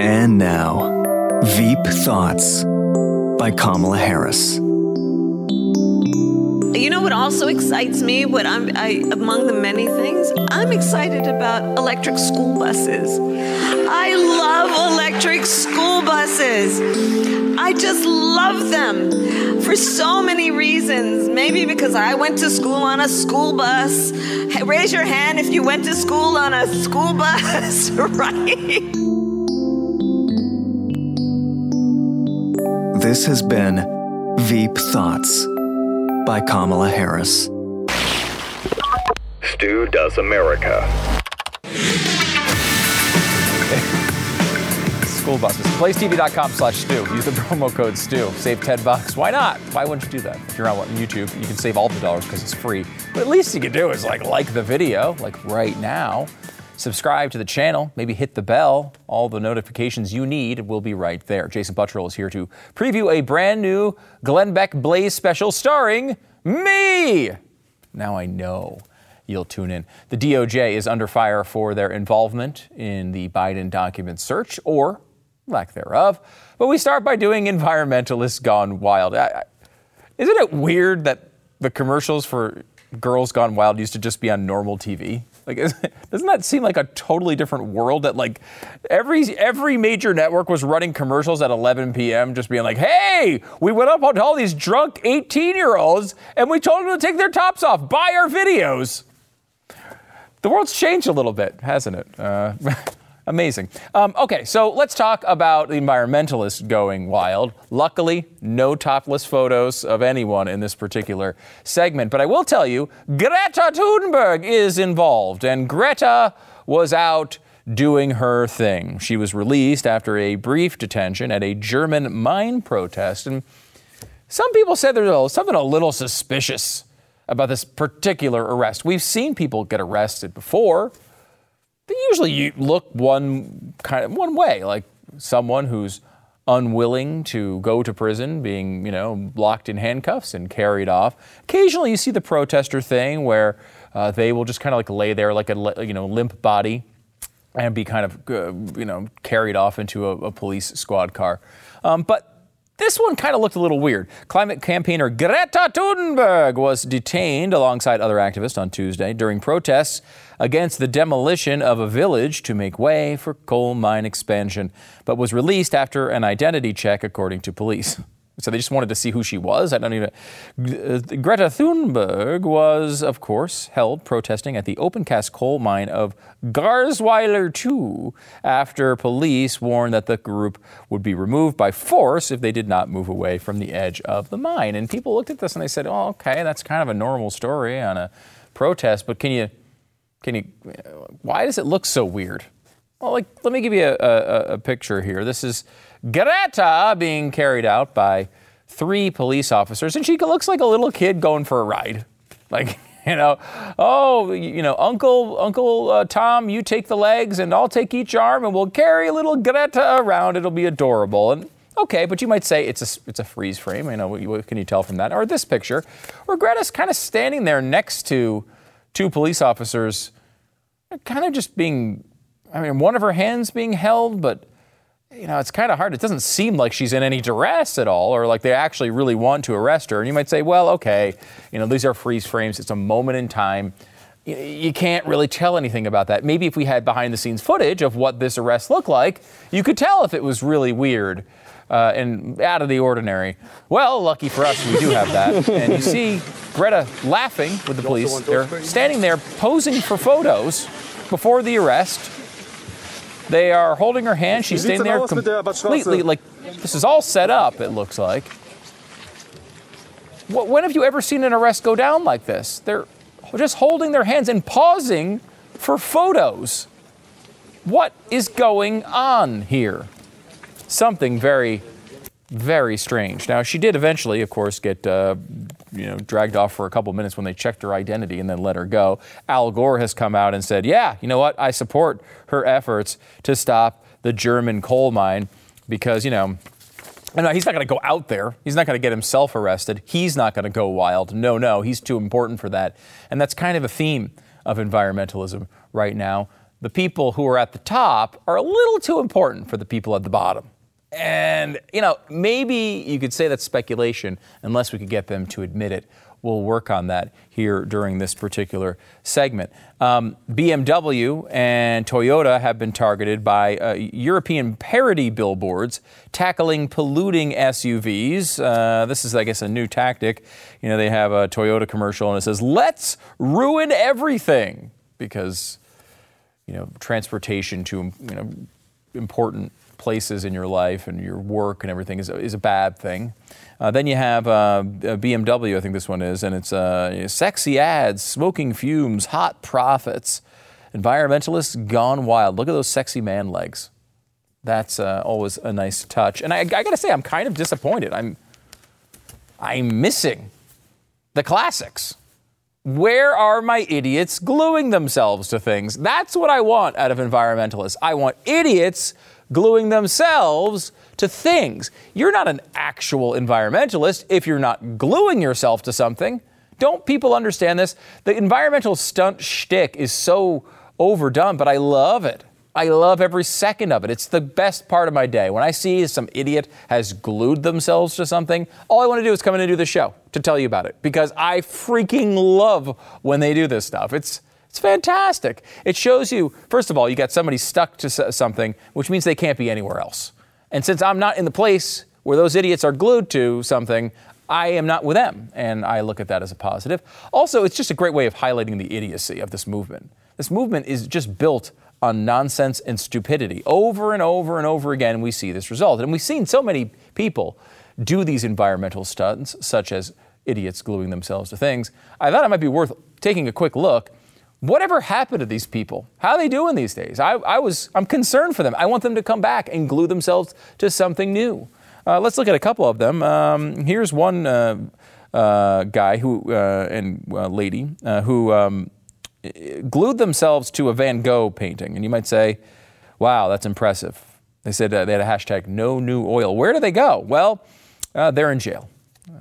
And now, Veep Thoughts by Kamala Harris. You know what also excites me? What I'm I, among the many things, I'm excited about electric school buses. I love electric school buses. I just love them for so many reasons. Maybe because I went to school on a school bus. Hey, raise your hand if you went to school on a school bus, right? This has been Veep Thoughts by Kamala Harris. Stu Does America. School buses. BlazeTV.com slash Stu. Use the promo code Stu. Save 10 bucks. Why not? Why wouldn't you do that? If you're on YouTube, you can save all the dollars because it's free. But at least you can do is like like the video, like right now. Subscribe to the channel, maybe hit the bell. All the notifications you need will be right there. Jason Buttrill is here to preview a brand new Glenn Beck Blaze special starring me. Now I know you'll tune in. The DOJ is under fire for their involvement in the Biden document search or lack thereof. But we start by doing environmentalists gone wild. I, I, isn't it weird that the commercials for Girls Gone Wild used to just be on normal TV? Like, doesn't that seem like a totally different world? That like every every major network was running commercials at 11 p.m. just being like, "Hey, we went up on all these drunk 18 year olds and we told them to take their tops off, buy our videos." The world's changed a little bit, hasn't it? Uh, Amazing. Um, okay, so let's talk about the environmentalists going wild. Luckily, no topless photos of anyone in this particular segment. But I will tell you, Greta Thunberg is involved, and Greta was out doing her thing. She was released after a brief detention at a German mine protest. And some people said there's something a little suspicious about this particular arrest. We've seen people get arrested before they usually look one kind of one way, like someone who's unwilling to go to prison, being you know locked in handcuffs and carried off. Occasionally, you see the protester thing where uh, they will just kind of like lay there like a you know limp body and be kind of uh, you know carried off into a, a police squad car. Um, but this one kind of looked a little weird. Climate campaigner Greta Thunberg was detained alongside other activists on Tuesday during protests against the demolition of a village to make way for coal mine expansion, but was released after an identity check, according to police. So they just wanted to see who she was. I don't even. Uh, Greta Thunberg was, of course, held protesting at the open cast coal mine of Garzweiler 2 after police warned that the group would be removed by force if they did not move away from the edge of the mine. And people looked at this and they said, "Oh, okay, that's kind of a normal story on a protest, but can you, can you, why does it look so weird?" Well, like, let me give you a, a, a picture here. This is Greta being carried out by three police officers, and she looks like a little kid going for a ride. Like, you know, oh, you know, Uncle Uncle uh, Tom, you take the legs, and I'll take each arm, and we'll carry little Greta around. It'll be adorable. And okay, but you might say it's a it's a freeze frame. You know, what, what can you tell from that? Or this picture, where Greta's kind of standing there next to two police officers, kind of just being. I mean, one of her hands being held, but you know, it's kind of hard. It doesn't seem like she's in any duress at all, or like they actually really want to arrest her. And you might say, well, okay, you know, these are freeze frames. It's a moment in time. You can't really tell anything about that. Maybe if we had behind the scenes footage of what this arrest looked like, you could tell if it was really weird uh, and out of the ordinary. Well, lucky for us, we do have that. and you see Greta laughing with the police. They're standing there posing for photos before the arrest. They are holding her hand. She's standing there completely like this is all set up. It looks like. When have you ever seen an arrest go down like this? They're just holding their hands and pausing for photos. What is going on here? Something very, very strange. Now, she did eventually, of course, get uh, you know dragged off for a couple minutes when they checked her identity and then let her go. Al Gore has come out and said, "Yeah, you know what? I support her efforts to stop the German coal mine because you know." No, he's not going to go out there. He's not going to get himself arrested. He's not going to go wild. No, no, he's too important for that. And that's kind of a theme of environmentalism right now. The people who are at the top are a little too important for the people at the bottom. And, you know, maybe you could say that's speculation unless we could get them to admit it. We'll work on that here during this particular segment. Um, BMW and Toyota have been targeted by uh, European parody billboards tackling polluting SUVs. Uh, this is, I guess, a new tactic. You know, they have a Toyota commercial and it says, Let's ruin everything because, you know, transportation to, you know, important places in your life and your work and everything is, is a bad thing. Uh, then you have uh, BMW, I think this one is, and it's uh, sexy ads, smoking fumes, hot profits. Environmentalists gone wild. Look at those sexy man legs. That's uh, always a nice touch. And I, I got to say, I'm kind of disappointed. I'm, I'm missing the classics. Where are my idiots gluing themselves to things? That's what I want out of environmentalists. I want idiots gluing themselves to things. You're not an actual environmentalist if you're not gluing yourself to something. Don't people understand this? The environmental stunt shtick is so overdone, but I love it. I love every second of it. It's the best part of my day. When I see some idiot has glued themselves to something, all I want to do is come in and do the show to tell you about it because I freaking love when they do this stuff. It's it's fantastic. It shows you, first of all, you got somebody stuck to something, which means they can't be anywhere else. And since I'm not in the place where those idiots are glued to something, I am not with them. And I look at that as a positive. Also, it's just a great way of highlighting the idiocy of this movement. This movement is just built on nonsense and stupidity. Over and over and over again, we see this result. And we've seen so many people do these environmental stunts, such as idiots gluing themselves to things. I thought it might be worth taking a quick look Whatever happened to these people? How are they doing these days? I, I was, I'm concerned for them. I want them to come back and glue themselves to something new. Uh, let's look at a couple of them. Um, here's one uh, uh, guy who uh, and uh, lady uh, who um, glued themselves to a Van Gogh painting, and you might say, "Wow, that's impressive." They said they had a hashtag No New Oil. Where do they go? Well, they're in jail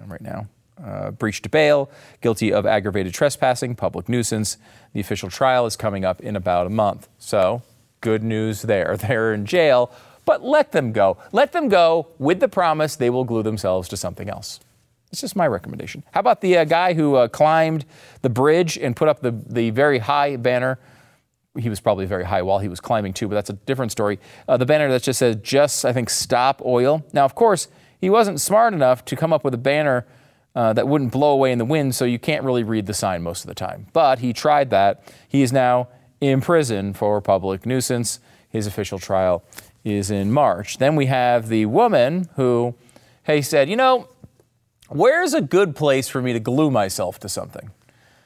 right now uh, breached bail, guilty of aggravated trespassing, public nuisance. The official trial is coming up in about a month. So, good news there. They're in jail, but let them go. Let them go with the promise they will glue themselves to something else. It's just my recommendation. How about the uh, guy who uh, climbed the bridge and put up the, the very high banner? He was probably very high while he was climbing too, but that's a different story. Uh, the banner that just says, just, I think, stop oil. Now, of course, he wasn't smart enough to come up with a banner uh, that wouldn't blow away in the wind, so you can't really read the sign most of the time. But he tried that. He is now in prison for public nuisance. His official trial is in March. Then we have the woman who, hey, said, you know, where's a good place for me to glue myself to something?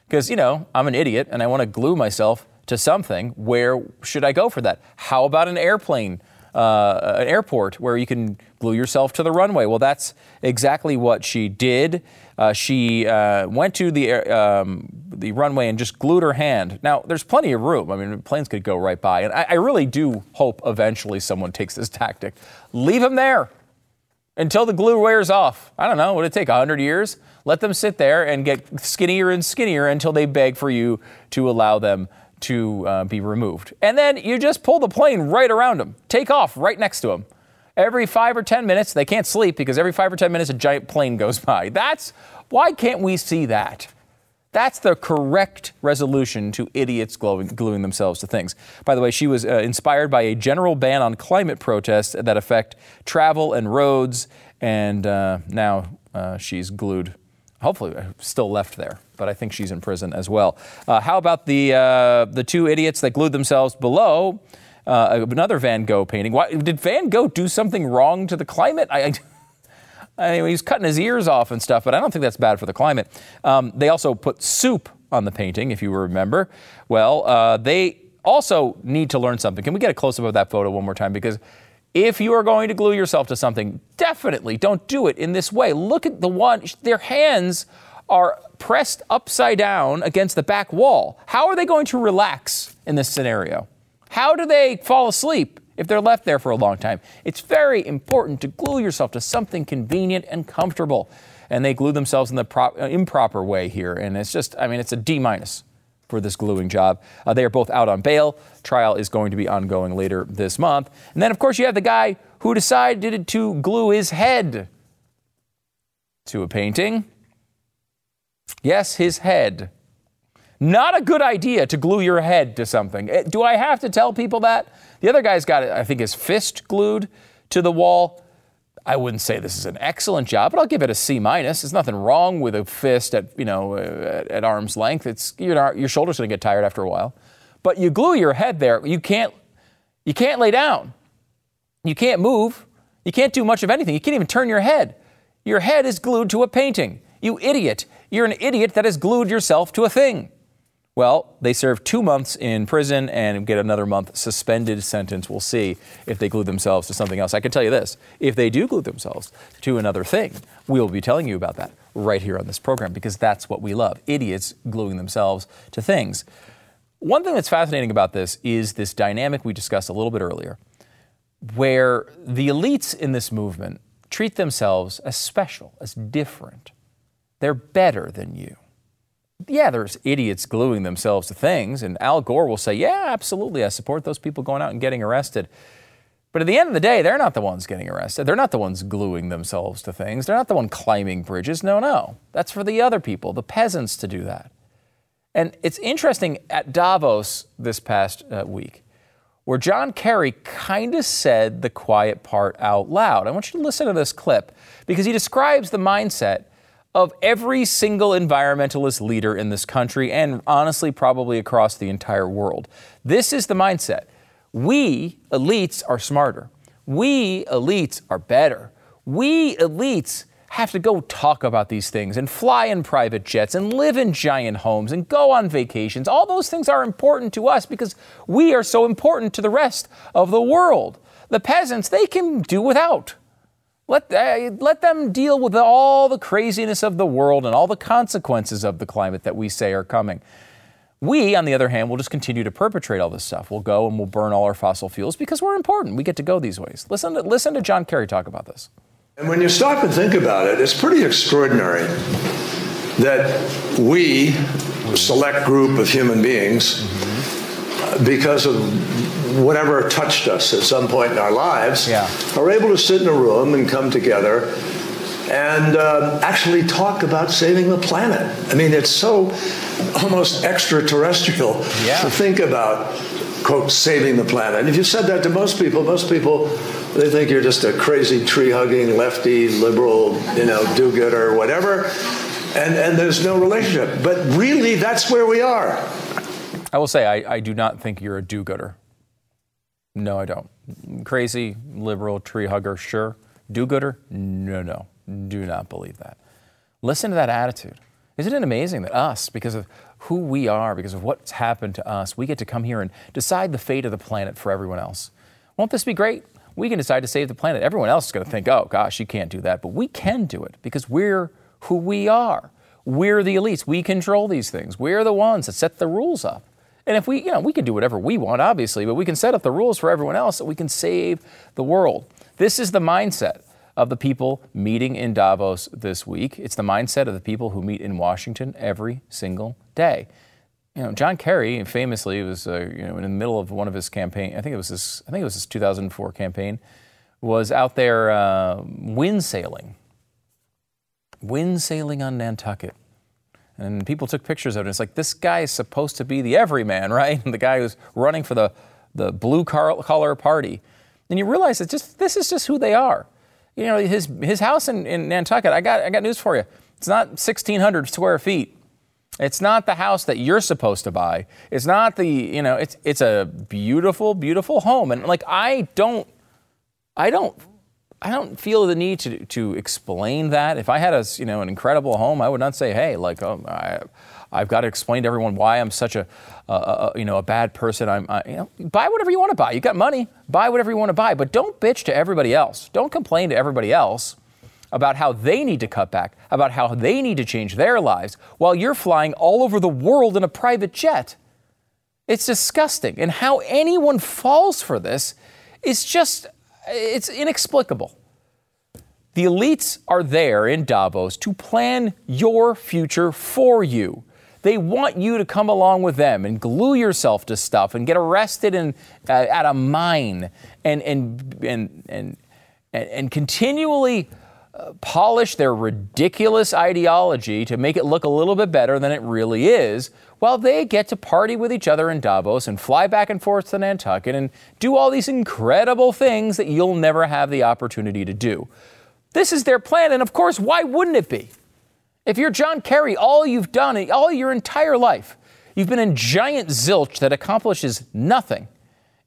Because, you know, I'm an idiot and I want to glue myself to something. Where should I go for that? How about an airplane? Uh, an airport where you can glue yourself to the runway. Well, that's exactly what she did. Uh, she uh, went to the um, the runway and just glued her hand. Now, there's plenty of room. I mean, planes could go right by, and I, I really do hope eventually someone takes this tactic. Leave them there until the glue wears off. I don't know. Would it take 100 years? Let them sit there and get skinnier and skinnier until they beg for you to allow them to uh, be removed. And then you just pull the plane right around them, take off right next to them. Every five or 10 minutes, they can't sleep because every five or 10 minutes a giant plane goes by. That's why can't we see that? That's the correct resolution to idiots gluing, gluing themselves to things. By the way, she was uh, inspired by a general ban on climate protests that affect travel and roads, and uh, now uh, she's glued hopefully uh, still left there, but I think she's in prison as well. Uh, how about the uh, the two idiots that glued themselves below uh, another Van Gogh painting? Why, did Van Gogh do something wrong to the climate? I, I, I mean, he's cutting his ears off and stuff, but I don't think that's bad for the climate. Um, they also put soup on the painting, if you remember. Well, uh, they also need to learn something. Can we get a close up of that photo one more time? Because if you are going to glue yourself to something, definitely don't do it in this way. Look at the one, their hands are pressed upside down against the back wall. How are they going to relax in this scenario? How do they fall asleep if they're left there for a long time? It's very important to glue yourself to something convenient and comfortable. And they glue themselves in the pro- uh, improper way here. And it's just, I mean, it's a D minus for this gluing job. Uh, they are both out on bail. Trial is going to be ongoing later this month. And then, of course, you have the guy who decided to glue his head to a painting. Yes, his head. Not a good idea to glue your head to something. Eh, do I have to tell people that? The other guy's got, I think, his fist glued to the wall. I wouldn't say this is an excellent job, but I'll give it a C minus. There's nothing wrong with a fist at you know at, at arm's length. It's your your shoulder's going to get tired after a while, but you glue your head there. You can't you can't lay down. You can't move. You can't do much of anything. You can't even turn your head. Your head is glued to a painting. You idiot. You're an idiot that has glued yourself to a thing. Well, they serve two months in prison and get another month suspended sentence. We'll see if they glue themselves to something else. I can tell you this if they do glue themselves to another thing, we will be telling you about that right here on this program because that's what we love idiots gluing themselves to things. One thing that's fascinating about this is this dynamic we discussed a little bit earlier, where the elites in this movement treat themselves as special, as different. They're better than you yeah, there's idiots gluing themselves to things, and Al Gore will say, yeah, absolutely, I support those people going out and getting arrested. But at the end of the day, they're not the ones getting arrested. They're not the ones gluing themselves to things. They're not the one climbing bridges. No, no. That's for the other people, the peasants, to do that. And it's interesting at Davos this past uh, week, where John Kerry kind of said the quiet part out loud. I want you to listen to this clip because he describes the mindset of every single environmentalist leader in this country and honestly, probably across the entire world. This is the mindset. We elites are smarter. We elites are better. We elites have to go talk about these things and fly in private jets and live in giant homes and go on vacations. All those things are important to us because we are so important to the rest of the world. The peasants, they can do without. Let, uh, let them deal with all the craziness of the world and all the consequences of the climate that we say are coming. We, on the other hand, will just continue to perpetrate all this stuff. We'll go and we'll burn all our fossil fuels because we're important. We get to go these ways. Listen to, listen to John Kerry talk about this. And when you stop and think about it, it's pretty extraordinary that we, a select group of human beings, because of whatever touched us at some point in our lives, yeah. are able to sit in a room and come together and uh, actually talk about saving the planet. I mean, it's so almost extraterrestrial yeah. to think about, quote, saving the planet. And if you said that to most people, most people, they think you're just a crazy tree hugging, lefty, liberal, you know, do gooder, whatever. And, and there's no relationship. But really, that's where we are. I will say, I, I do not think you're a do gooder. No, I don't. Crazy, liberal, tree hugger, sure. Do gooder? No, no. Do not believe that. Listen to that attitude. Isn't it amazing that us, because of who we are, because of what's happened to us, we get to come here and decide the fate of the planet for everyone else? Won't this be great? We can decide to save the planet. Everyone else is going to think, oh gosh, you can't do that. But we can do it because we're who we are. We're the elites. We control these things. We're the ones that set the rules up. And if we, you know, we can do whatever we want, obviously, but we can set up the rules for everyone else so we can save the world. This is the mindset of the people meeting in Davos this week. It's the mindset of the people who meet in Washington every single day. You know, John Kerry famously was, uh, you know, in the middle of one of his campaign. I think it was his. I think it was his 2004 campaign. Was out there uh, wind sailing. Wind sailing on Nantucket. And people took pictures of it. It's like, this guy is supposed to be the everyman, right? And the guy who's running for the, the blue collar party. And you realize that just this is just who they are. You know, his, his house in, in Nantucket, I got, I got news for you. It's not 1,600 square feet. It's not the house that you're supposed to buy. It's not the, you know, it's, it's a beautiful, beautiful home. And like, I don't, I don't I don't feel the need to, to explain that. If I had a, you know, an incredible home, I would not say, hey, like, oh, I, I've got to explain to everyone why I'm such a, a, a you know, a bad person. I'm, I, you know, buy whatever you want to buy. You got money, buy whatever you want to buy, but don't bitch to everybody else. Don't complain to everybody else about how they need to cut back, about how they need to change their lives while you're flying all over the world in a private jet. It's disgusting. And how anyone falls for this is just, it's inexplicable. The elites are there in Davos to plan your future for you. They want you to come along with them and glue yourself to stuff and get arrested in, uh, at a mine and, and, and, and, and continually polish their ridiculous ideology to make it look a little bit better than it really is, while they get to party with each other in Davos and fly back and forth to Nantucket and do all these incredible things that you'll never have the opportunity to do. This is their plan, and of course, why wouldn't it be? If you're John Kerry, all you've done all your entire life, you've been in giant zilch that accomplishes nothing.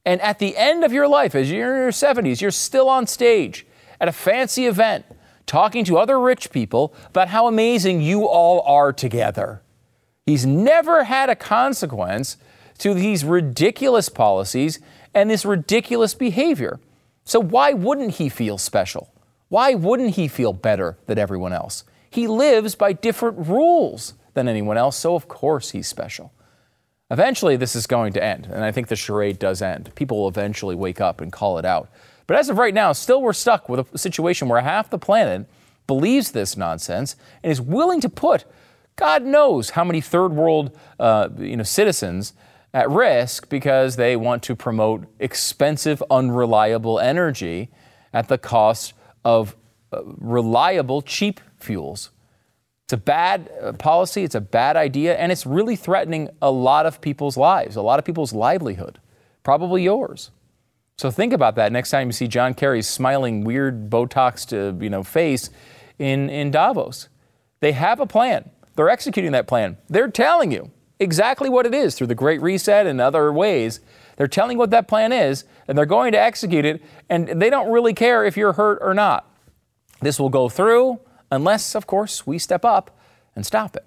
And at the end of your life, as you're in your 70s, you're still on stage at a fancy event talking to other rich people about how amazing you all are together. He's never had a consequence to these ridiculous policies and this ridiculous behavior. So, why wouldn't he feel special? Why wouldn't he feel better than everyone else? He lives by different rules than anyone else, so of course he's special. Eventually, this is going to end, and I think the charade does end. People will eventually wake up and call it out. But as of right now, still we're stuck with a situation where half the planet believes this nonsense and is willing to put God knows how many third world uh, you know, citizens at risk because they want to promote expensive, unreliable energy at the cost of uh, reliable, cheap fuels. It's a bad uh, policy, it's a bad idea, and it's really threatening a lot of people's lives, a lot of people's livelihood, probably yours. So think about that next time you see John Kerry's smiling, weird, Botoxed, you know, face in, in Davos. They have a plan. They're executing that plan. They're telling you exactly what it is through the Great Reset and other ways. They're telling what that plan is, and they're going to execute it, and they don't really care if you're hurt or not. This will go through unless, of course, we step up and stop it.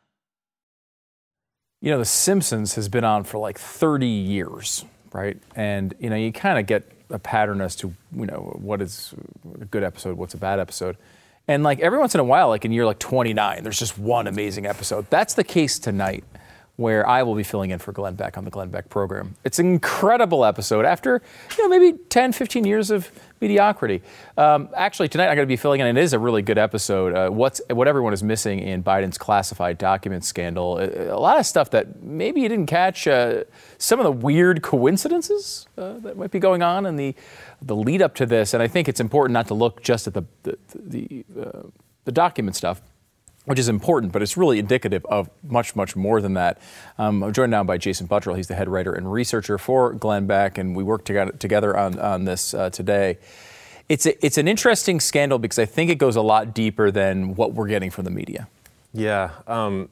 You know, The Simpsons has been on for like 30 years, right? And, you know, you kind of get a pattern as to, you know, what is a good episode, what's a bad episode. And like every once in a while, like in year like 29, there's just one amazing episode. That's the case tonight where I will be filling in for Glenn Beck on the Glenn Beck program. It's an incredible episode after, you know, maybe 10, 15 years of mediocrity. Um, actually, tonight I'm going to be filling in, it is a really good episode. Uh, what's what everyone is missing in Biden's classified documents scandal? A, a lot of stuff that maybe you didn't catch. Uh, some of the weird coincidences uh, that might be going on in the the lead up to this, and I think it's important not to look just at the the the, uh, the document stuff which is important, but it's really indicative of much, much more than that. Um, I'm joined now by Jason Buttrill. He's the head writer and researcher for Glenn Beck, and we worked together, together on, on this uh, today. It's, a, it's an interesting scandal because I think it goes a lot deeper than what we're getting from the media. Yeah, um,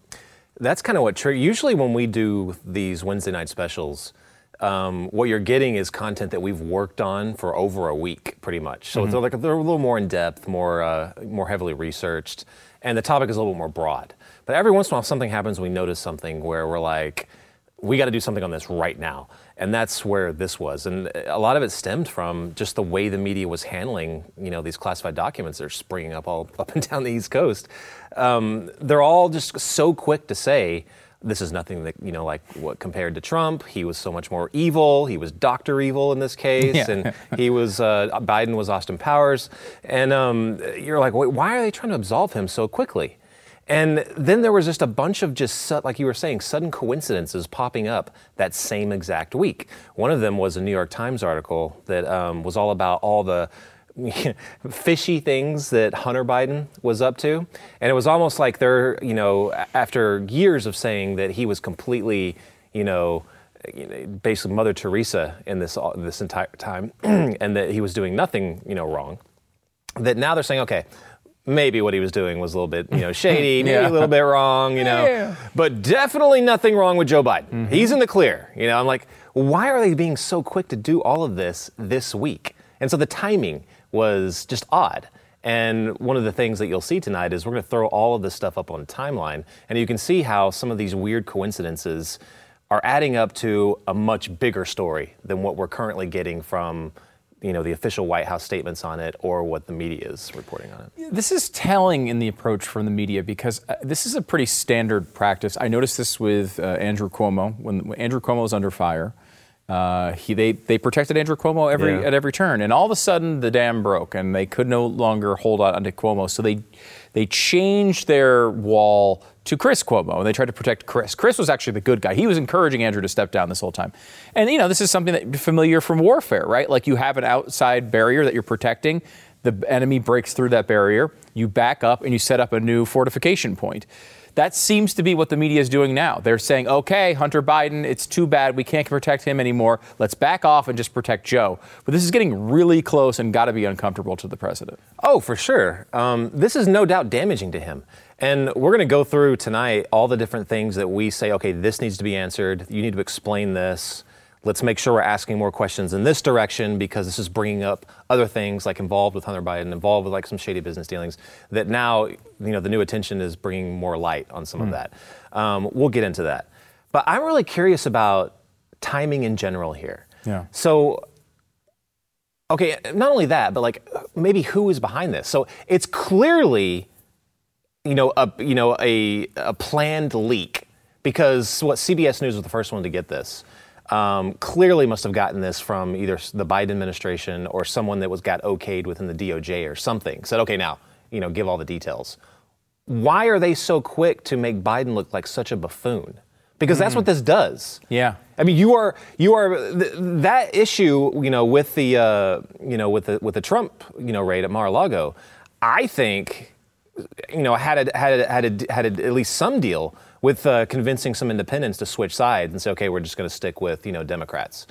that's kind of what usually when we do these Wednesday night specials, um, what you're getting is content that we've worked on for over a week, pretty much. So mm-hmm. they're, like, they're a little more in depth, more uh, more heavily researched and the topic is a little bit more broad. But every once in a while, something happens, we notice something where we're like, we got to do something on this right now. And that's where this was. And a lot of it stemmed from just the way the media was handling, you know, these classified documents that are springing up all up and down the East Coast. Um, they're all just so quick to say, this is nothing that you know like what compared to Trump. He was so much more evil. He was Doctor Evil in this case, yeah. and he was uh, Biden was Austin Powers. And um, you're like, wait, why are they trying to absolve him so quickly? And then there was just a bunch of just, like you were saying, sudden coincidences popping up that same exact week. One of them was a New York Times article that um, was all about all the fishy things that Hunter Biden was up to. And it was almost like they're, you know, after years of saying that he was completely, you know, basically Mother Teresa in this uh, this entire time, and that he was doing nothing, you know, wrong. That now they're saying, okay, maybe what he was doing was a little bit, you know, shady, maybe Yeah. a little bit wrong, you know, Yeah. but definitely nothing wrong with Joe Biden. Mm-hmm. He's in the clear. You know, I'm like, why are they being so quick to do all of this this week? And so the timing was just odd. And one of the things that you'll see tonight is we're going to throw all of this stuff up on a timeline, and you can see how some of these weird coincidences are adding up to a much bigger story than what we're currently getting from, you know, the official White House statements on it or what the media is reporting on it. This is telling in the approach from the media because uh, this is a pretty standard practice. I noticed this with uh, Andrew Cuomo when, when Andrew Cuomo was under fire. Uh, he they they protected Andrew Cuomo every Yeah. at every turn, and all of a sudden the dam broke, and they could no longer hold on to Cuomo. So they they changed their wall to Chris Cuomo, and they tried to protect Chris. Chris was actually the good guy. He was encouraging Andrew to step down this whole time. And you know this is something that familiar from warfare, right? Like you have an outside barrier that you're protecting. The enemy breaks through that barrier. You back up and you set up a new fortification point. That seems to be what the media is doing now. They're saying, okay, Hunter Biden, it's too bad. We can't protect him anymore. Let's back off and just protect Joe. But this is getting really close and got to be uncomfortable to the president. Oh, for sure. Um, this is no doubt damaging to him. And we're going to go through tonight all the different things that we say, okay, this needs to be answered. You need to explain this. Let's make sure we're asking more questions in this direction because this is bringing up other things like involved with Hunter Biden, involved with like some shady business dealings that now, you know, the new attention is bringing more light on some of that. Um, we'll get into that. But I'm really curious about timing in general here. Yeah. So okay, not only that, but like maybe who is behind this? So it's clearly, you know, a you know a a planned leak because what CBS News was the first one to get this. Um, clearly must have gotten this from either the Biden administration or someone that was got okayed within the DOJ or something. Said, okay, now you know, give all the details. Why are they so quick to make Biden look like such a buffoon? Because that's what this does. Yeah. I mean, you are you are th- that issue, you know, with the uh, you know with the with the Trump you know raid at Mar-a-Lago. I think you know had a, had a, had a, had a, at least some deal with uh, convincing some independents to switch sides and say, okay, we're just going to stick with you know Democrats.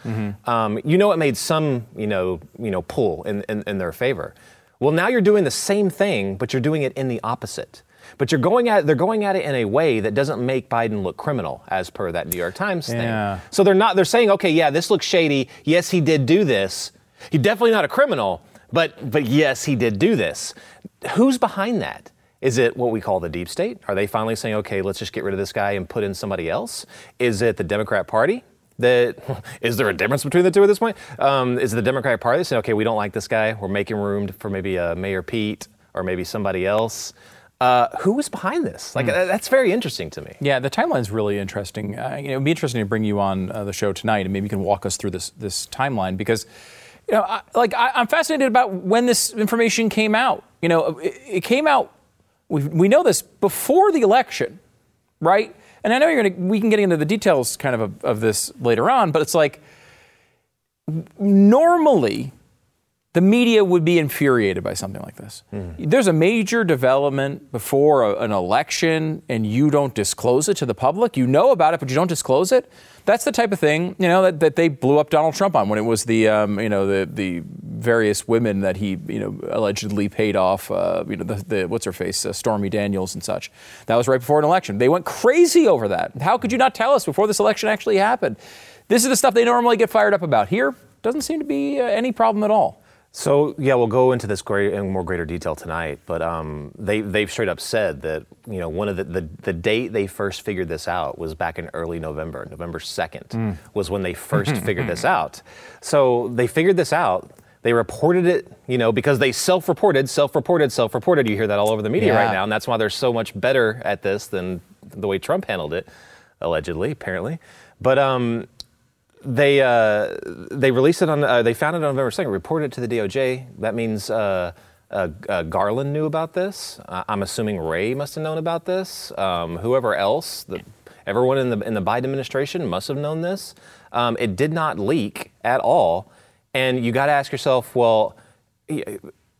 Um, you know, it made some you know you know pull in, in in their favor. Well, now you're doing the same thing, but you're doing it in the opposite. But you're going at they're going at it in a way that doesn't make Biden look criminal, as per that New York Times Yeah. thing. So they're not they're saying, okay, yeah, this looks shady. Yes, he did do this. He's definitely not a criminal, but but yes, he did do this. Who's behind that? Is it what we call the deep state? Are they finally saying, okay, let's just get rid of this guy and put in somebody else? Is it the Democrat Party? That is there a difference between the two at this point? Um, is it the Democratic Party saying, okay, we don't like this guy, we're making room for maybe uh, Mayor Pete or maybe somebody else? Uh, who is behind this? Like uh, that's very interesting to me. Yeah, the timeline's really interesting. Uh, you know, it'd be interesting to bring you on uh, the show tonight, and maybe you can walk us through this this timeline because, you know, I, like I, I'm fascinated about when this information came out. You know, it, it came out. We, we know this before the election, right? And I know you're gonna. We can get into the details kind of of, of this later on, but it's like normally the media would be infuriated by something like this. There's a major development before a- an election and you don't disclose it to the public. You know about it, but you don't disclose it. That's the type of thing, you know, that, that they blew up Donald Trump on when it was the, um, you know, the, the various women that he, you know, allegedly paid off, uh, you know, the, the what's her face, uh, Stormy Daniels and such. That was right before an election. They went crazy over that. How could you not tell us before this election actually happened? This is the stuff they normally get fired up about. Here, doesn't seem to be uh, any problem at all. So yeah, we'll go into this great in more greater detail tonight. But um, they they've straight up said that you know one of the, the the date they first figured this out was back in early November. November second was when they first figured this out. So they figured this out. They reported it, you know, because they self-reported, self-reported, self-reported. You hear that all over the media Yeah. right now, and that's why they're so much better at this than the way Trump handled it, allegedly, apparently. But um, they uh, they released it on uh, they found it on November second, reported it to the DOJ. That means uh, Uh, uh, Garland knew about this. I'm assuming Wray must have known about this. Um, whoever else, the, everyone in the in the Biden administration must have known this. Um, it did not leak at all, and you got to ask yourself, well,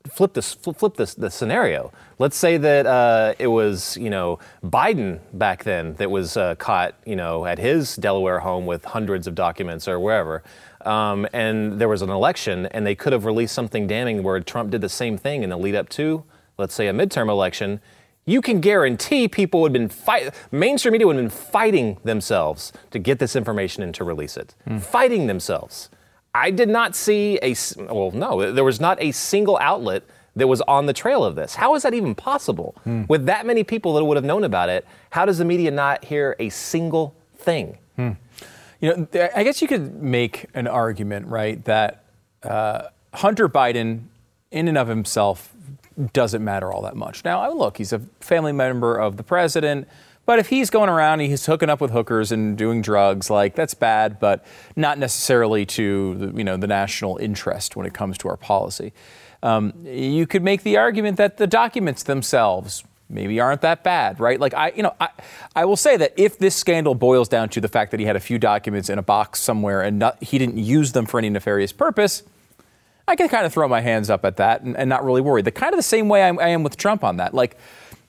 flip this flip this the scenario. Let's say that uh, it was you know Biden back then that was uh, caught you know at his Delaware home with hundreds of documents or wherever, um, and there was an election and they could have released something damning where Trump did the same thing in the lead up to let's say a midterm election. You can guarantee people would have been fight. Mainstream media would have been fighting themselves to get this information and to release it, mm. fighting themselves. I did not see a, well, no, there was not a single outlet that was on the trail of this. How is that even possible? Hmm. With that many people that would have known about it, how does the media not hear a single thing? Hmm. You know, I guess you could make an argument, right, that uh, Hunter Biden, in and of himself, doesn't matter all that much. Now, look, he's a family member of the president. But if he's going around, and he's hooking up with hookers and doing drugs, like that's bad, but not necessarily to you know the national interest when it comes to our policy. Um, you could make the argument that the documents themselves maybe aren't that bad, right? Like I, you know, I, I will say that if this scandal boils down to the fact that he had a few documents in a box somewhere and not, he didn't use them for any nefarious purpose, I can kind of throw my hands up at that and, and not really worry. The kind of the same way I, I am with Trump on that, like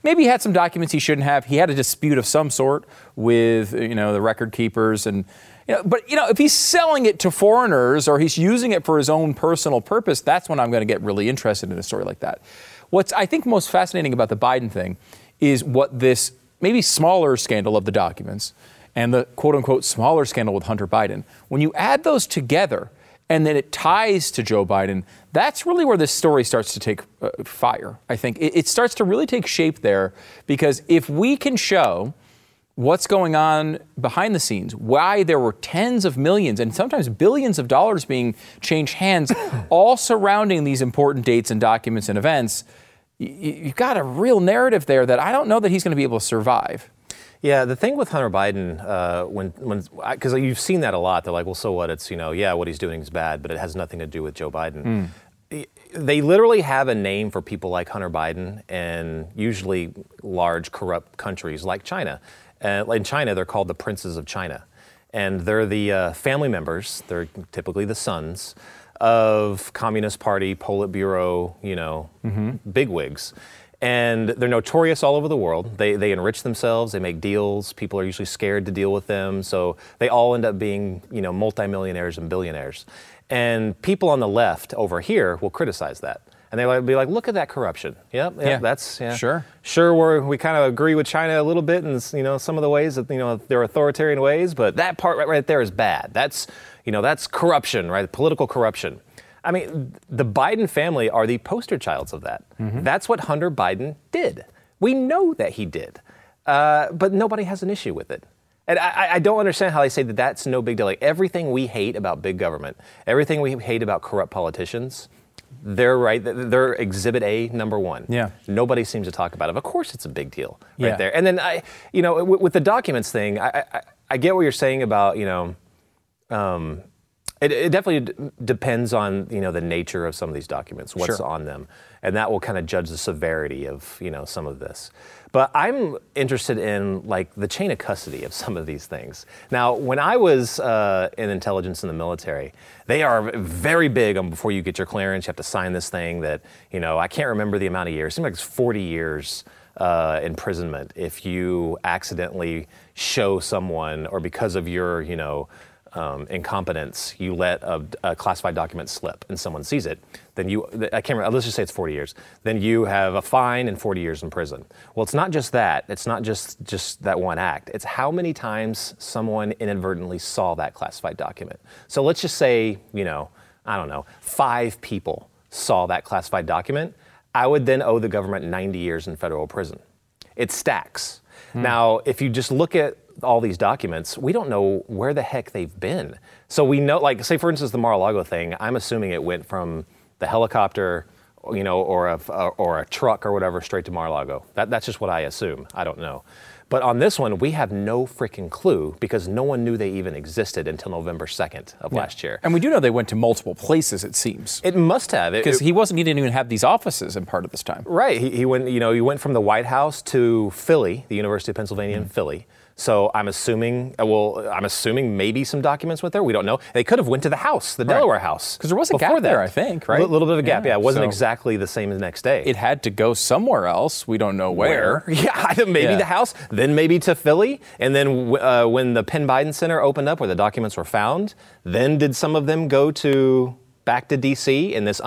maybe he had some documents he shouldn't have. He had a dispute of some sort with you know the record keepers and. You know, but you know, if he's selling it to foreigners or he's using it for his own personal purpose, that's when I'm going to get really interested in a story like that. What's I think most fascinating about the Biden thing is what this maybe smaller scandal of the documents and the quote unquote smaller scandal with Hunter Biden. When you add those together, and then it ties to Joe Biden, that's really where this story starts to take uh, fire. I think it, it starts to really take shape there because if we can show what's going on behind the scenes, why there were tens of millions and sometimes billions of dollars being changed hands, all surrounding these important dates and documents and events, you've got a real narrative there that I don't know that he's going to be able to survive. Yeah, the thing with Hunter Biden, uh, when when because you've seen that a lot. They're like, well, so what? It's you know, yeah, what he's doing is bad, but it has nothing to do with Joe Biden. Mm. They literally have a name for people like Hunter Biden, and usually large corrupt countries like China. Uh, in China, they're called the princes of China, and they're the uh, family members. They're typically the sons of Communist Party, Politburo, you know, mm-hmm. bigwigs and they're notorious all over the world. They, they enrich themselves, they make deals. People are usually scared to deal with them, so they all end up being, you know, multimillionaires and billionaires. And people on the left over here will criticize that. And they'll be like, look at that corruption. Yep, yep yeah, that's yeah. Sure. Sure, we we kind of agree with China a little bit in you know some of the ways that you know they're authoritarian ways, but that part right, right there is bad. That's you know that's corruption, right? Political corruption. I mean, the Biden family are the poster childs of that. Mm-hmm. That's what Hunter Biden did. We know that he did, uh, but nobody has an issue with it. And I, I, don't understand how they say that that's no big deal. Like everything we hate about big government, everything we hate about corrupt politicians, they're right. They're exhibit A number one. Yeah. Nobody seems to talk about it. Of course, it's a big deal right yeah. there. And then I, you know, with, with the documents thing, I, I, I, get what you're saying about, you know, um, it, it definitely d- depends on you know the nature of some of these documents, what's sure. on them, and that will kind of judge the severity of you know some of this. But I'm interested in like the chain of custody of some of these things. Now, when I was uh, in intelligence in the military, they are very big on before you get your clearance, you have to sign this thing that you know I can't remember the amount of years. It seems like it's 40 years. Uh, imprisonment if you accidentally show someone or because of your you know um, incompetence, you let a, a, classified document slip and someone sees it, then you, I can't remember, let's just say it's 40 years, then you have a fine and 40 years in prison. Well, it's not just that. It's not just, just that one act. It's how many times someone inadvertently saw that classified document. So let's just say, you know, I don't know, five people saw that classified document. I would then owe the government 90 years in federal prison. It stacks. Hmm. Now, if you just look at all these documents, we don't know where the heck they've been. So we know, like, say for instance, the Mar-a-Lago thing. I'm assuming it went from the helicopter you know, or a or a truck or whatever straight to Mar-a-Lago. That, that's just what I assume. I don't know. But on this one, we have no freaking clue because no one knew they even existed until November 2nd of Yeah. last year. And we do know they went to multiple places, it seems. It must have. Because he wasn't, he didn't even have these offices in part of this time. Right. He, he went. You know, he went from the White House to Philly, the University of Pennsylvania Mm-hmm. in Philly. So I'm assuming. uh, Well, I'm assuming maybe some documents went there. We don't know. They could have went to the House, the Delaware house, because there was a gap before there, that. I think, A right? li- little bit of a gap. Yeah, Yeah, it wasn't so- exactly the same as next day. It had to go somewhere else. We don't know where. Yeah, maybe Yeah. the House, then maybe to Philly, and then uh, when the Penn Biden Center opened up, where the documents were found, then did some of them go to back to D.C. in this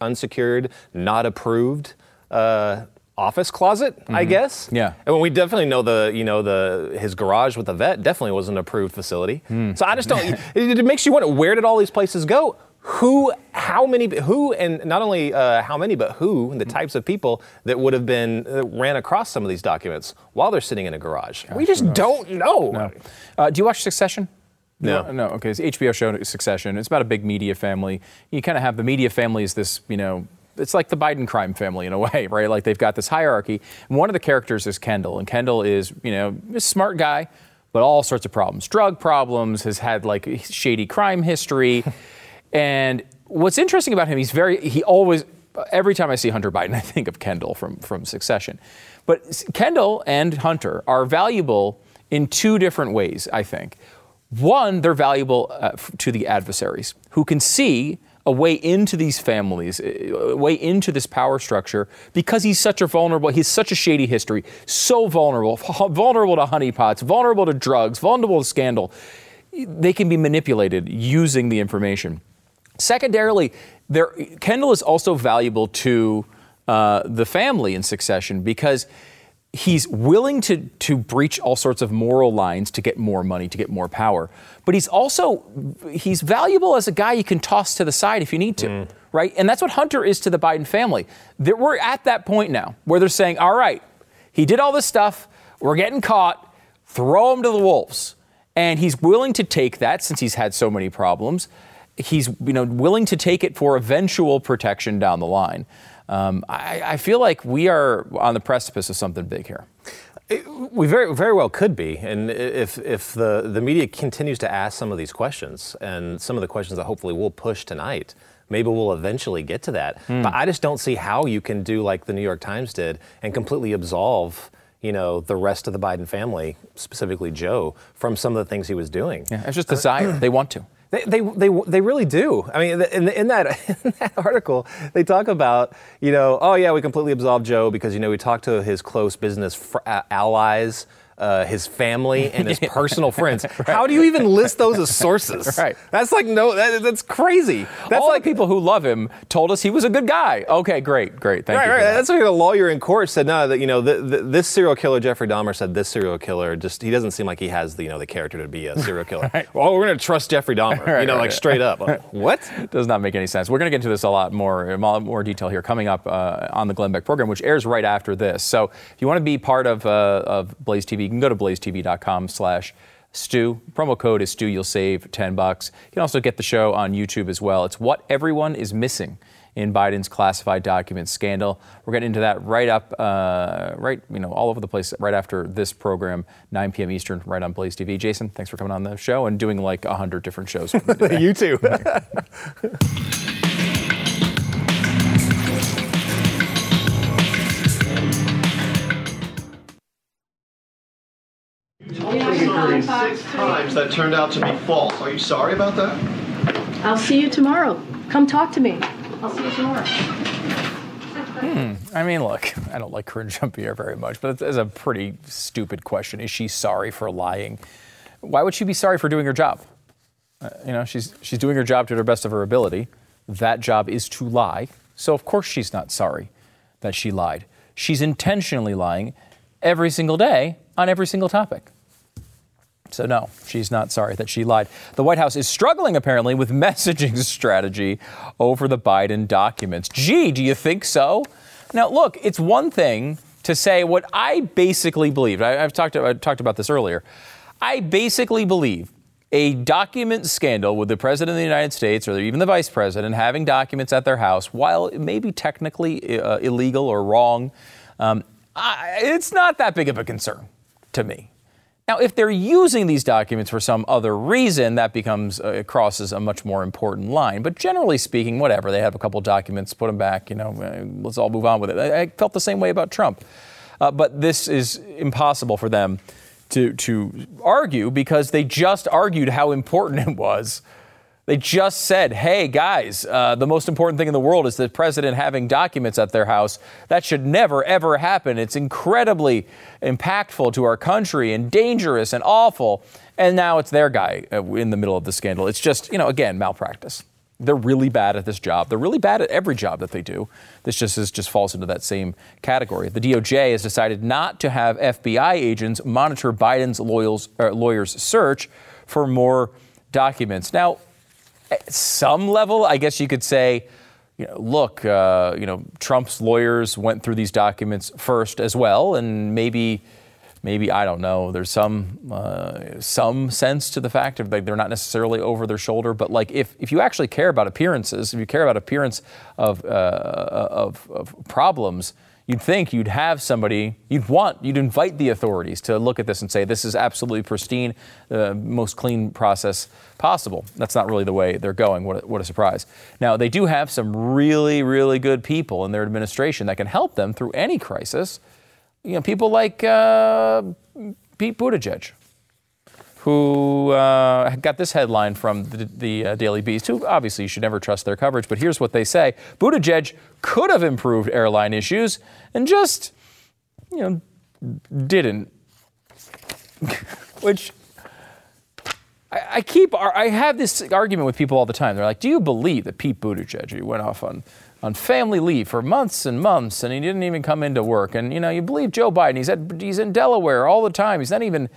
unsecured, not approved uh, office closet? I guess. Mm-hmm. Yeah. And we definitely know the you know the his garage with the vet definitely was an approved facility. Hmm. So I just don't. it, it makes you wonder where did all these places go? Who, how many, who, and not only uh, how many, but who, Hmm. the types of people that would have been uh, ran across some of these documents while they're sitting in a garage. We just don't know. No. Uh, do you watch Succession? No. No. Okay. It's HBO show Succession. It's about a big media family. You kind of have the media family is this, you know, it's like the Biden crime family in a way, right? Like they've got this hierarchy. And one of the characters is Kendall, and Kendall is, you know, a smart guy, but all sorts of problems, drug problems, has had like a shady crime history. and what's interesting about him, he's very, he always, every time I see Hunter Biden, I think of Kendall from, from Succession. But Kendall and Hunter are valuable in two different ways, I think. One, they're valuable uh, f- to the adversaries who can see a way into these families, a way into this power structure because he's such a vulnerable, he's such a shady history, so vulnerable, vulnerable to honeypots, vulnerable to drugs, vulnerable to scandal. They can be manipulated using the information. Secondarily, there, Kendall is also valuable to uh, the family in succession because he's willing to, to breach all sorts of moral lines to get more money, to get more power. But he's also he's valuable as a guy you can toss to the side if you need to, mm. right? And that's what Hunter is to the Biden family. That we're at that point now where they're saying, all right, he did all this stuff, we're getting caught, throw him to the wolves. And he's willing to take that since he's had so many problems. He's you know willing to take it for eventual protection down the line. Um, I, I feel like we are on the precipice of something big here. We very, very well could be, and if if the the media continues to ask some of these questions, and some of the questions that hopefully we'll push tonight, maybe we'll eventually get to that. But I just don't see how you can do like the New York Times did and completely absolve. You know the rest of the Biden family, specifically Joe, from some of the things he was doing. Yeah, it's just desire. they want to. They, they, they, they really do. I mean, in, in, that, in that article, they talk about, you know, oh, yeah, we completely absolved Joe because, you know, we talked to his close business fr- uh, allies, uh, his family, and his personal friends. How do you even list those as sources? Right. That's like, no, that, that's crazy. That's All like the people who love him told us he was a good guy. Okay, great, great. Thank Right, you. right. that. That's like a lawyer in court said, no, that you know, the, the, this serial killer, Jeffrey Dahmer, said this serial killer just he doesn't seem like he has the you know the character to be a serial killer. Well, we're gonna trust Jeffrey Dahmer, you know, right, like right. straight up. What? Does not make any sense. We're going to get into this a lot more, in a lot more detail here coming up uh, on the Glenn Beck program, which airs right after this. So if you want to be part of, uh, of Blaze TV, you can go to blazetv.com slash Stu. Promo code is Stu. You'll save 10 bucks. You can also get the show on YouTube as well. It's what everyone is missing in Biden's classified documents scandal. We're getting into that right up, uh, right, you know, all over the place right after this program, 9 p.m. Eastern, right on Blaze TV. Jason, thanks for coming on the show and doing like 100 different shows. for me today. you too. Six times that turned out to be false. Are you sorry about that? I'll see you tomorrow. Come talk to me. I'll see you tomorrow. Hmm. I mean, look, I don't like Karine Jean-Pierre very much, but it's a pretty stupid question. Is she sorry for lying? Why would she be sorry for doing her job? Uh, you know, she's she's doing her job to the best of her ability. That job is to lie. So of course she's not sorry that she lied. She's intentionally lying every single day on every single topic. So, no, she's not sorry that she lied. The White House is struggling, apparently, with messaging strategy over the Biden documents. Gee, do you think so? Now, look, it's one thing to say what I basically believe. I, have talked, I talked about this earlier. I basically believe a document scandal with the president of the United States or even the vice president having documents at their house, while it may be technically uh, illegal or wrong, um, I, it's not that big of a concern to me. Now, if they're using these documents for some other reason, that becomes uh, crosses a much more important line. But generally speaking, whatever they have a couple documents, put them back. You know, uh, let's all move on with it. I, I felt the same way about Trump, uh, but this is impossible for them to to argue because they just argued how important it was they just said, hey, guys, uh, the most important thing in the world is the president having documents at their house. That should never, ever happen. It's incredibly impactful to our country and dangerous and awful. And now it's their guy uh, in the middle of the scandal. It's just, you know, again, malpractice. They're really bad at this job. They're really bad at every job that they do. This just is, just falls into that same category. The DOJ has decided not to have FBI agents monitor Biden's uh, lawyers' search for more documents. Now, at some level, I guess you could say, you know, look, uh, you know, Trump's lawyers went through these documents first as well, and maybe, maybe I don't know. There's some uh, some sense to the fact of like they're not necessarily over their shoulder, but like if if you actually care about appearances, if you care about appearance of uh, of, of problems you'd think you'd have somebody, you'd want, you'd invite the authorities to look at this and say, this is absolutely pristine, the most clean process possible. That's not really the way they're going. What a, what a surprise. Now, they do have some really, really good people in their administration that can help them through any crisis. You know, people like uh, Pete Buttigieg who uh, got this headline from the, the uh, Daily Beast, who obviously you should never trust their coverage, but here's what they say Buttigieg could have improved airline issues and just, you know, didn't. Which I, I, keep, I have this argument with people all the time. They're like, do you believe that Pete Buttigieg, he went off on, on family leave for months and months and he didn't even come into work? And, you know, you believe Joe Biden, he's, at, he's in Delaware all the time. He's not even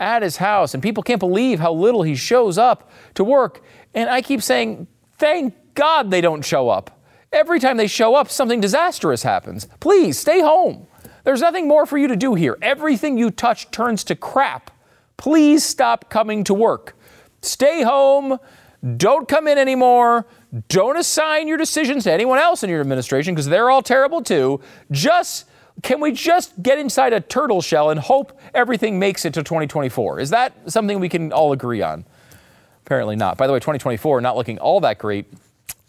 at his house, and people can't believe how little he shows up to work. And I keep saying, thank God they don't show up. Every time they show up, something disastrous happens. Please stay home. There's nothing more for you to do here. Everything you touch turns to crap. Please stop coming to work. Stay home. Don't come in anymore. Don't assign your decisions to anyone else in your administration because they're all terrible too. Just can we just get inside a turtle shell and hope everything makes it to 2024? Is that something we can all agree on? Apparently not. By the way, 2024 not looking all that great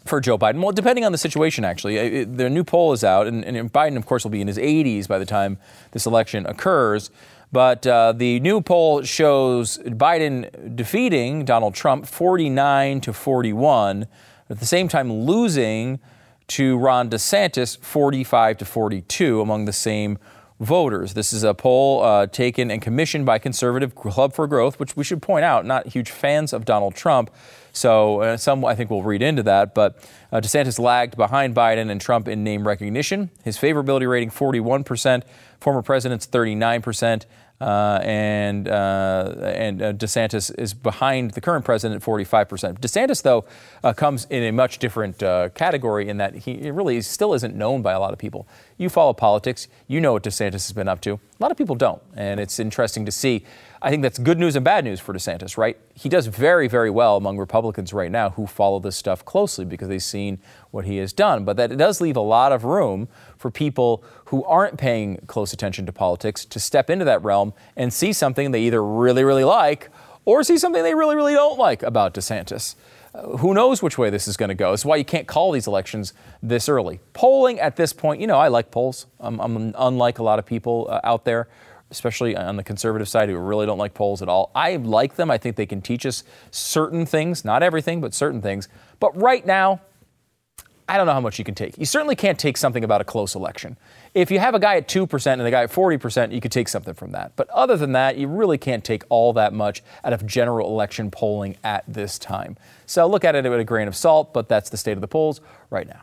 for Joe Biden. Well, depending on the situation, actually. the new poll is out, and, and, Biden, of course, will be in his 80s by the time this election occurs. But uh, the new poll shows Biden defeating Donald Trump 49 to 41, at the same time losing to Ron DeSantis, 45 to 42 among the same voters. This is a poll uh, taken and commissioned by Conservative Club for Growth, which we should point out, not huge fans of Donald Trump. So uh, some, I think, will read into that. But uh, DeSantis lagged behind Biden and Trump in name recognition. His favorability rating 41%, former president's 39%. Uh, and uh, and uh, DeSantis is behind the current president at 45%. DeSantis, though, uh, comes in a much different uh, category in that he really still isn't known by a lot of people. You follow politics, you know what DeSantis has been up to. A lot of people don't, and it's interesting to see I think that's good news and bad news for DeSantis, right? He does very, very well among Republicans right now who follow this stuff closely because they've seen what he has done. But that it does leave a lot of room for people who aren't paying close attention to politics to step into that realm and see something they either really, really like or see something they really, really don't like about DeSantis. Who knows which way this is going to go? It's why you can't call these elections this early. Polling at this point, you know, I like polls. I'm, I'm unlike a lot of people uh, out there especially on the conservative side who really don't like polls at all. I like them. I think they can teach us certain things, not everything, but certain things. But right now, I don't know how much you can take. You certainly can't take something about a close election. If you have a guy at 2% and a guy at 40%, you could take something from that. But other than that, you really can't take all that much out of general election polling at this time. So look at it with a grain of salt, but that's the state of the polls right now.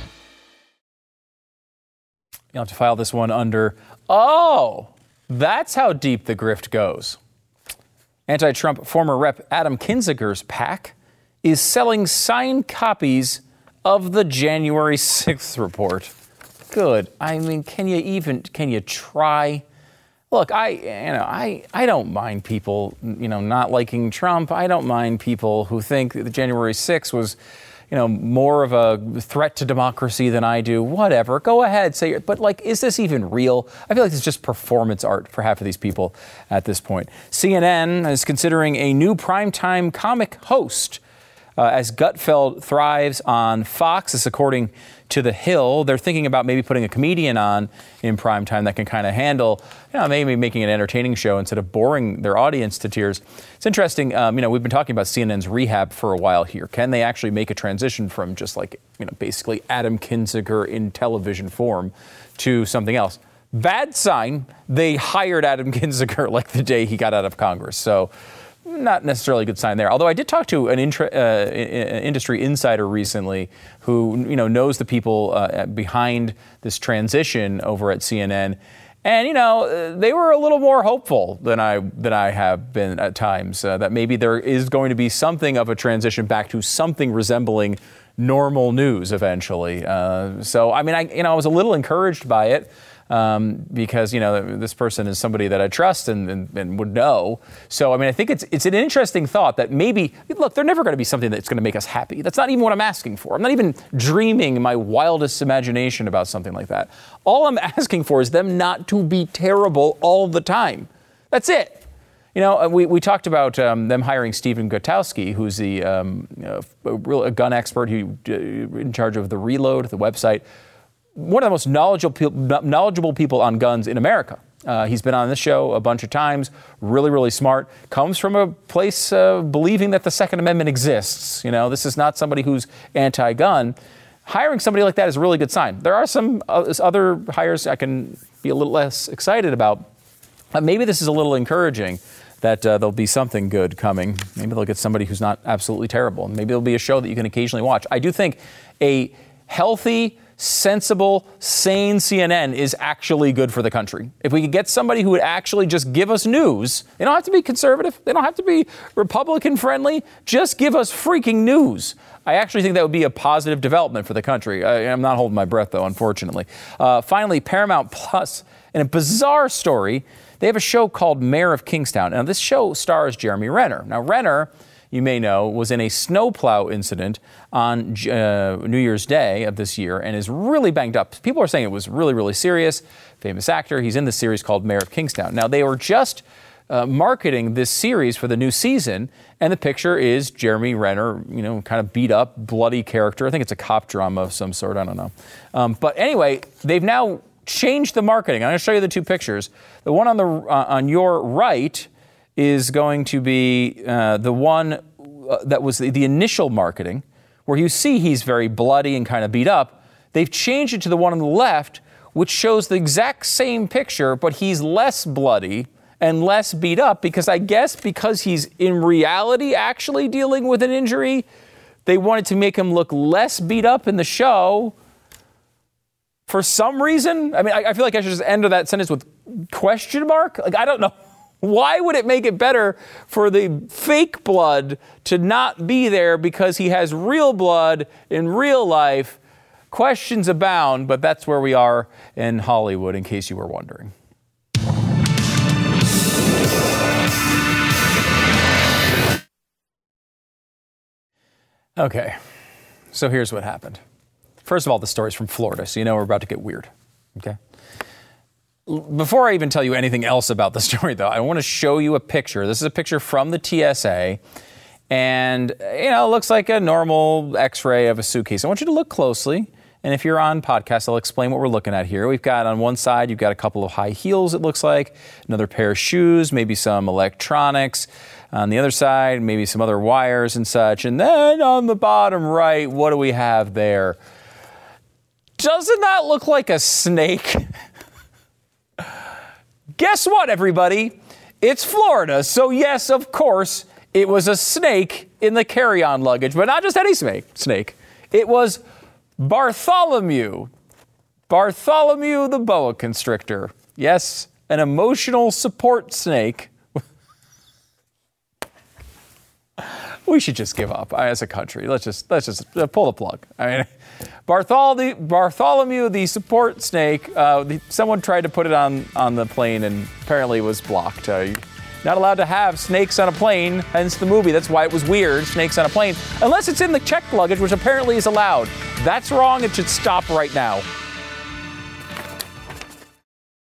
You'll have to file this one under, oh, that's how deep the grift goes. Anti Trump former Rep Adam Kinzinger's PAC is selling signed copies of the January 6th report. Good. I mean, can you even, can you try? Look, I, you know, I, I don't mind people, you know, not liking Trump. I don't mind people who think that January 6th was, you know, more of a threat to democracy than I do. Whatever. Go ahead, say. But like, is this even real? I feel like it's just performance art for half of these people at this point. CNN is considering a new primetime comic host uh, as Gutfeld thrives on Fox. This according to The Hill. They're thinking about maybe putting a comedian on in prime time that can kind of handle, you know, maybe making an entertaining show instead of boring their audience to tears. It's interesting. Um, you know, we've been talking about CNN's rehab for a while here. Can they actually make a transition from just like, you know, basically Adam Kinzinger in television form to something else? Bad sign. They hired Adam Kinzinger like the day he got out of Congress. So not necessarily a good sign there. Although I did talk to an intra, uh, industry insider recently who you know knows the people uh, behind this transition over at CNN, and you know they were a little more hopeful than I than I have been at times. Uh, that maybe there is going to be something of a transition back to something resembling normal news eventually. Uh, so I mean, I you know I was a little encouraged by it um, because you know this person is somebody that I trust and, and, and, would know. So I mean, I think it's it's an interesting thought that maybe look, they're never going to be something that's going to make us happy. That's not even what I'm asking for. I'm not even dreaming in my wildest imagination about something like that. All I'm asking for is them not to be terrible all the time. That's it. You know, uh, we, we talked about um, them hiring Stephen Gutowski, who's the um, a, real, a gun expert who uh, in charge of the Reload, the website one of the most knowledgeable, knowledgeable people on guns in America. Uh, he's been on this show a bunch of times. Really, really smart. Comes from a place uh, believing that the Second Amendment exists. You know, this is not somebody who's anti-gun. Hiring somebody like that is a really good sign. There are some uh, other hires I can be a little less excited about. Maybe this is a little encouraging that uh, there'll be something good coming. Maybe they'll get somebody who's not absolutely terrible. And maybe there'll be a show that you can occasionally watch. I do think a healthy sensible, sane CNN is actually good for the country. If we could get somebody who would actually just give us news, they don't have to be conservative, they don't have to be Republican friendly, just give us freaking news. I actually think that would be a positive development for the country. I, am not holding my breath, though, unfortunately. Uh, finally, Paramount Plus, in a bizarre story, they have a show called Mayor of Kingstown. Now, this show stars Jeremy Renner. Now, Renner you may know, was in a snowplow incident on uh, New Year's Day of this year and is really banged up. People are saying it was really, really serious. Famous actor. He's in the series called Mayor of Kingstown. Now, they were just uh, marketing this series for the new season, and the picture is Jeremy Renner, you know, kind of beat up, bloody character. I think it's a cop drama of some sort. I don't know. Um, but anyway, they've now changed the marketing. I'm going to show you the two pictures. The one on the uh, on your right is going to be uh, the one uh, that was the, the initial marketing, where you see he's very bloody and kind of beat up. They've changed it to the one on the left, which shows the exact same picture, but he's less bloody and less beat up because I guess because he's in reality actually dealing with an injury, they wanted to make him look less beat up in the show. For some reason, I mean, I, I feel like I should just end that sentence with question mark. Like I don't know. Why would it make it better for the fake blood to not be there because he has real blood in real life? Questions abound, but that's where we are in Hollywood, in case you were wondering. Okay, so here's what happened. First of all, the story's from Florida, so you know we're about to get weird. Okay? Before I even tell you anything else about the story, though, I want to show you a picture. This is a picture from the TSA, and you know, it looks like a normal X-ray of a suitcase. I want you to look closely And if you're on podcast, I'll explain what we're looking at here. We've got on one side, you've got a couple of high heels, it looks like, another pair of shoes, maybe some electronics. On the other side, maybe some other wires and such. And then on the bottom right, what do we have there? Doesn't that look like a snake? Guess what, everybody? It's Florida. So, yes, of course, it was a snake in the carry on luggage, but not just any snake. snake. It was Bartholomew. Bartholomew the boa constrictor. Yes, an emotional support snake. we should just give up as a country. Let's just let's just uh, pull the plug. I mean, Bartholomew, Bartholomew the support snake. Uh, the, someone tried to put it on on the plane and apparently was blocked. Uh, not allowed to have snakes on a plane, hence the movie. That's why it was weird, snakes on a plane, unless it's in the checked luggage, which apparently is allowed. That's wrong. It should stop right now.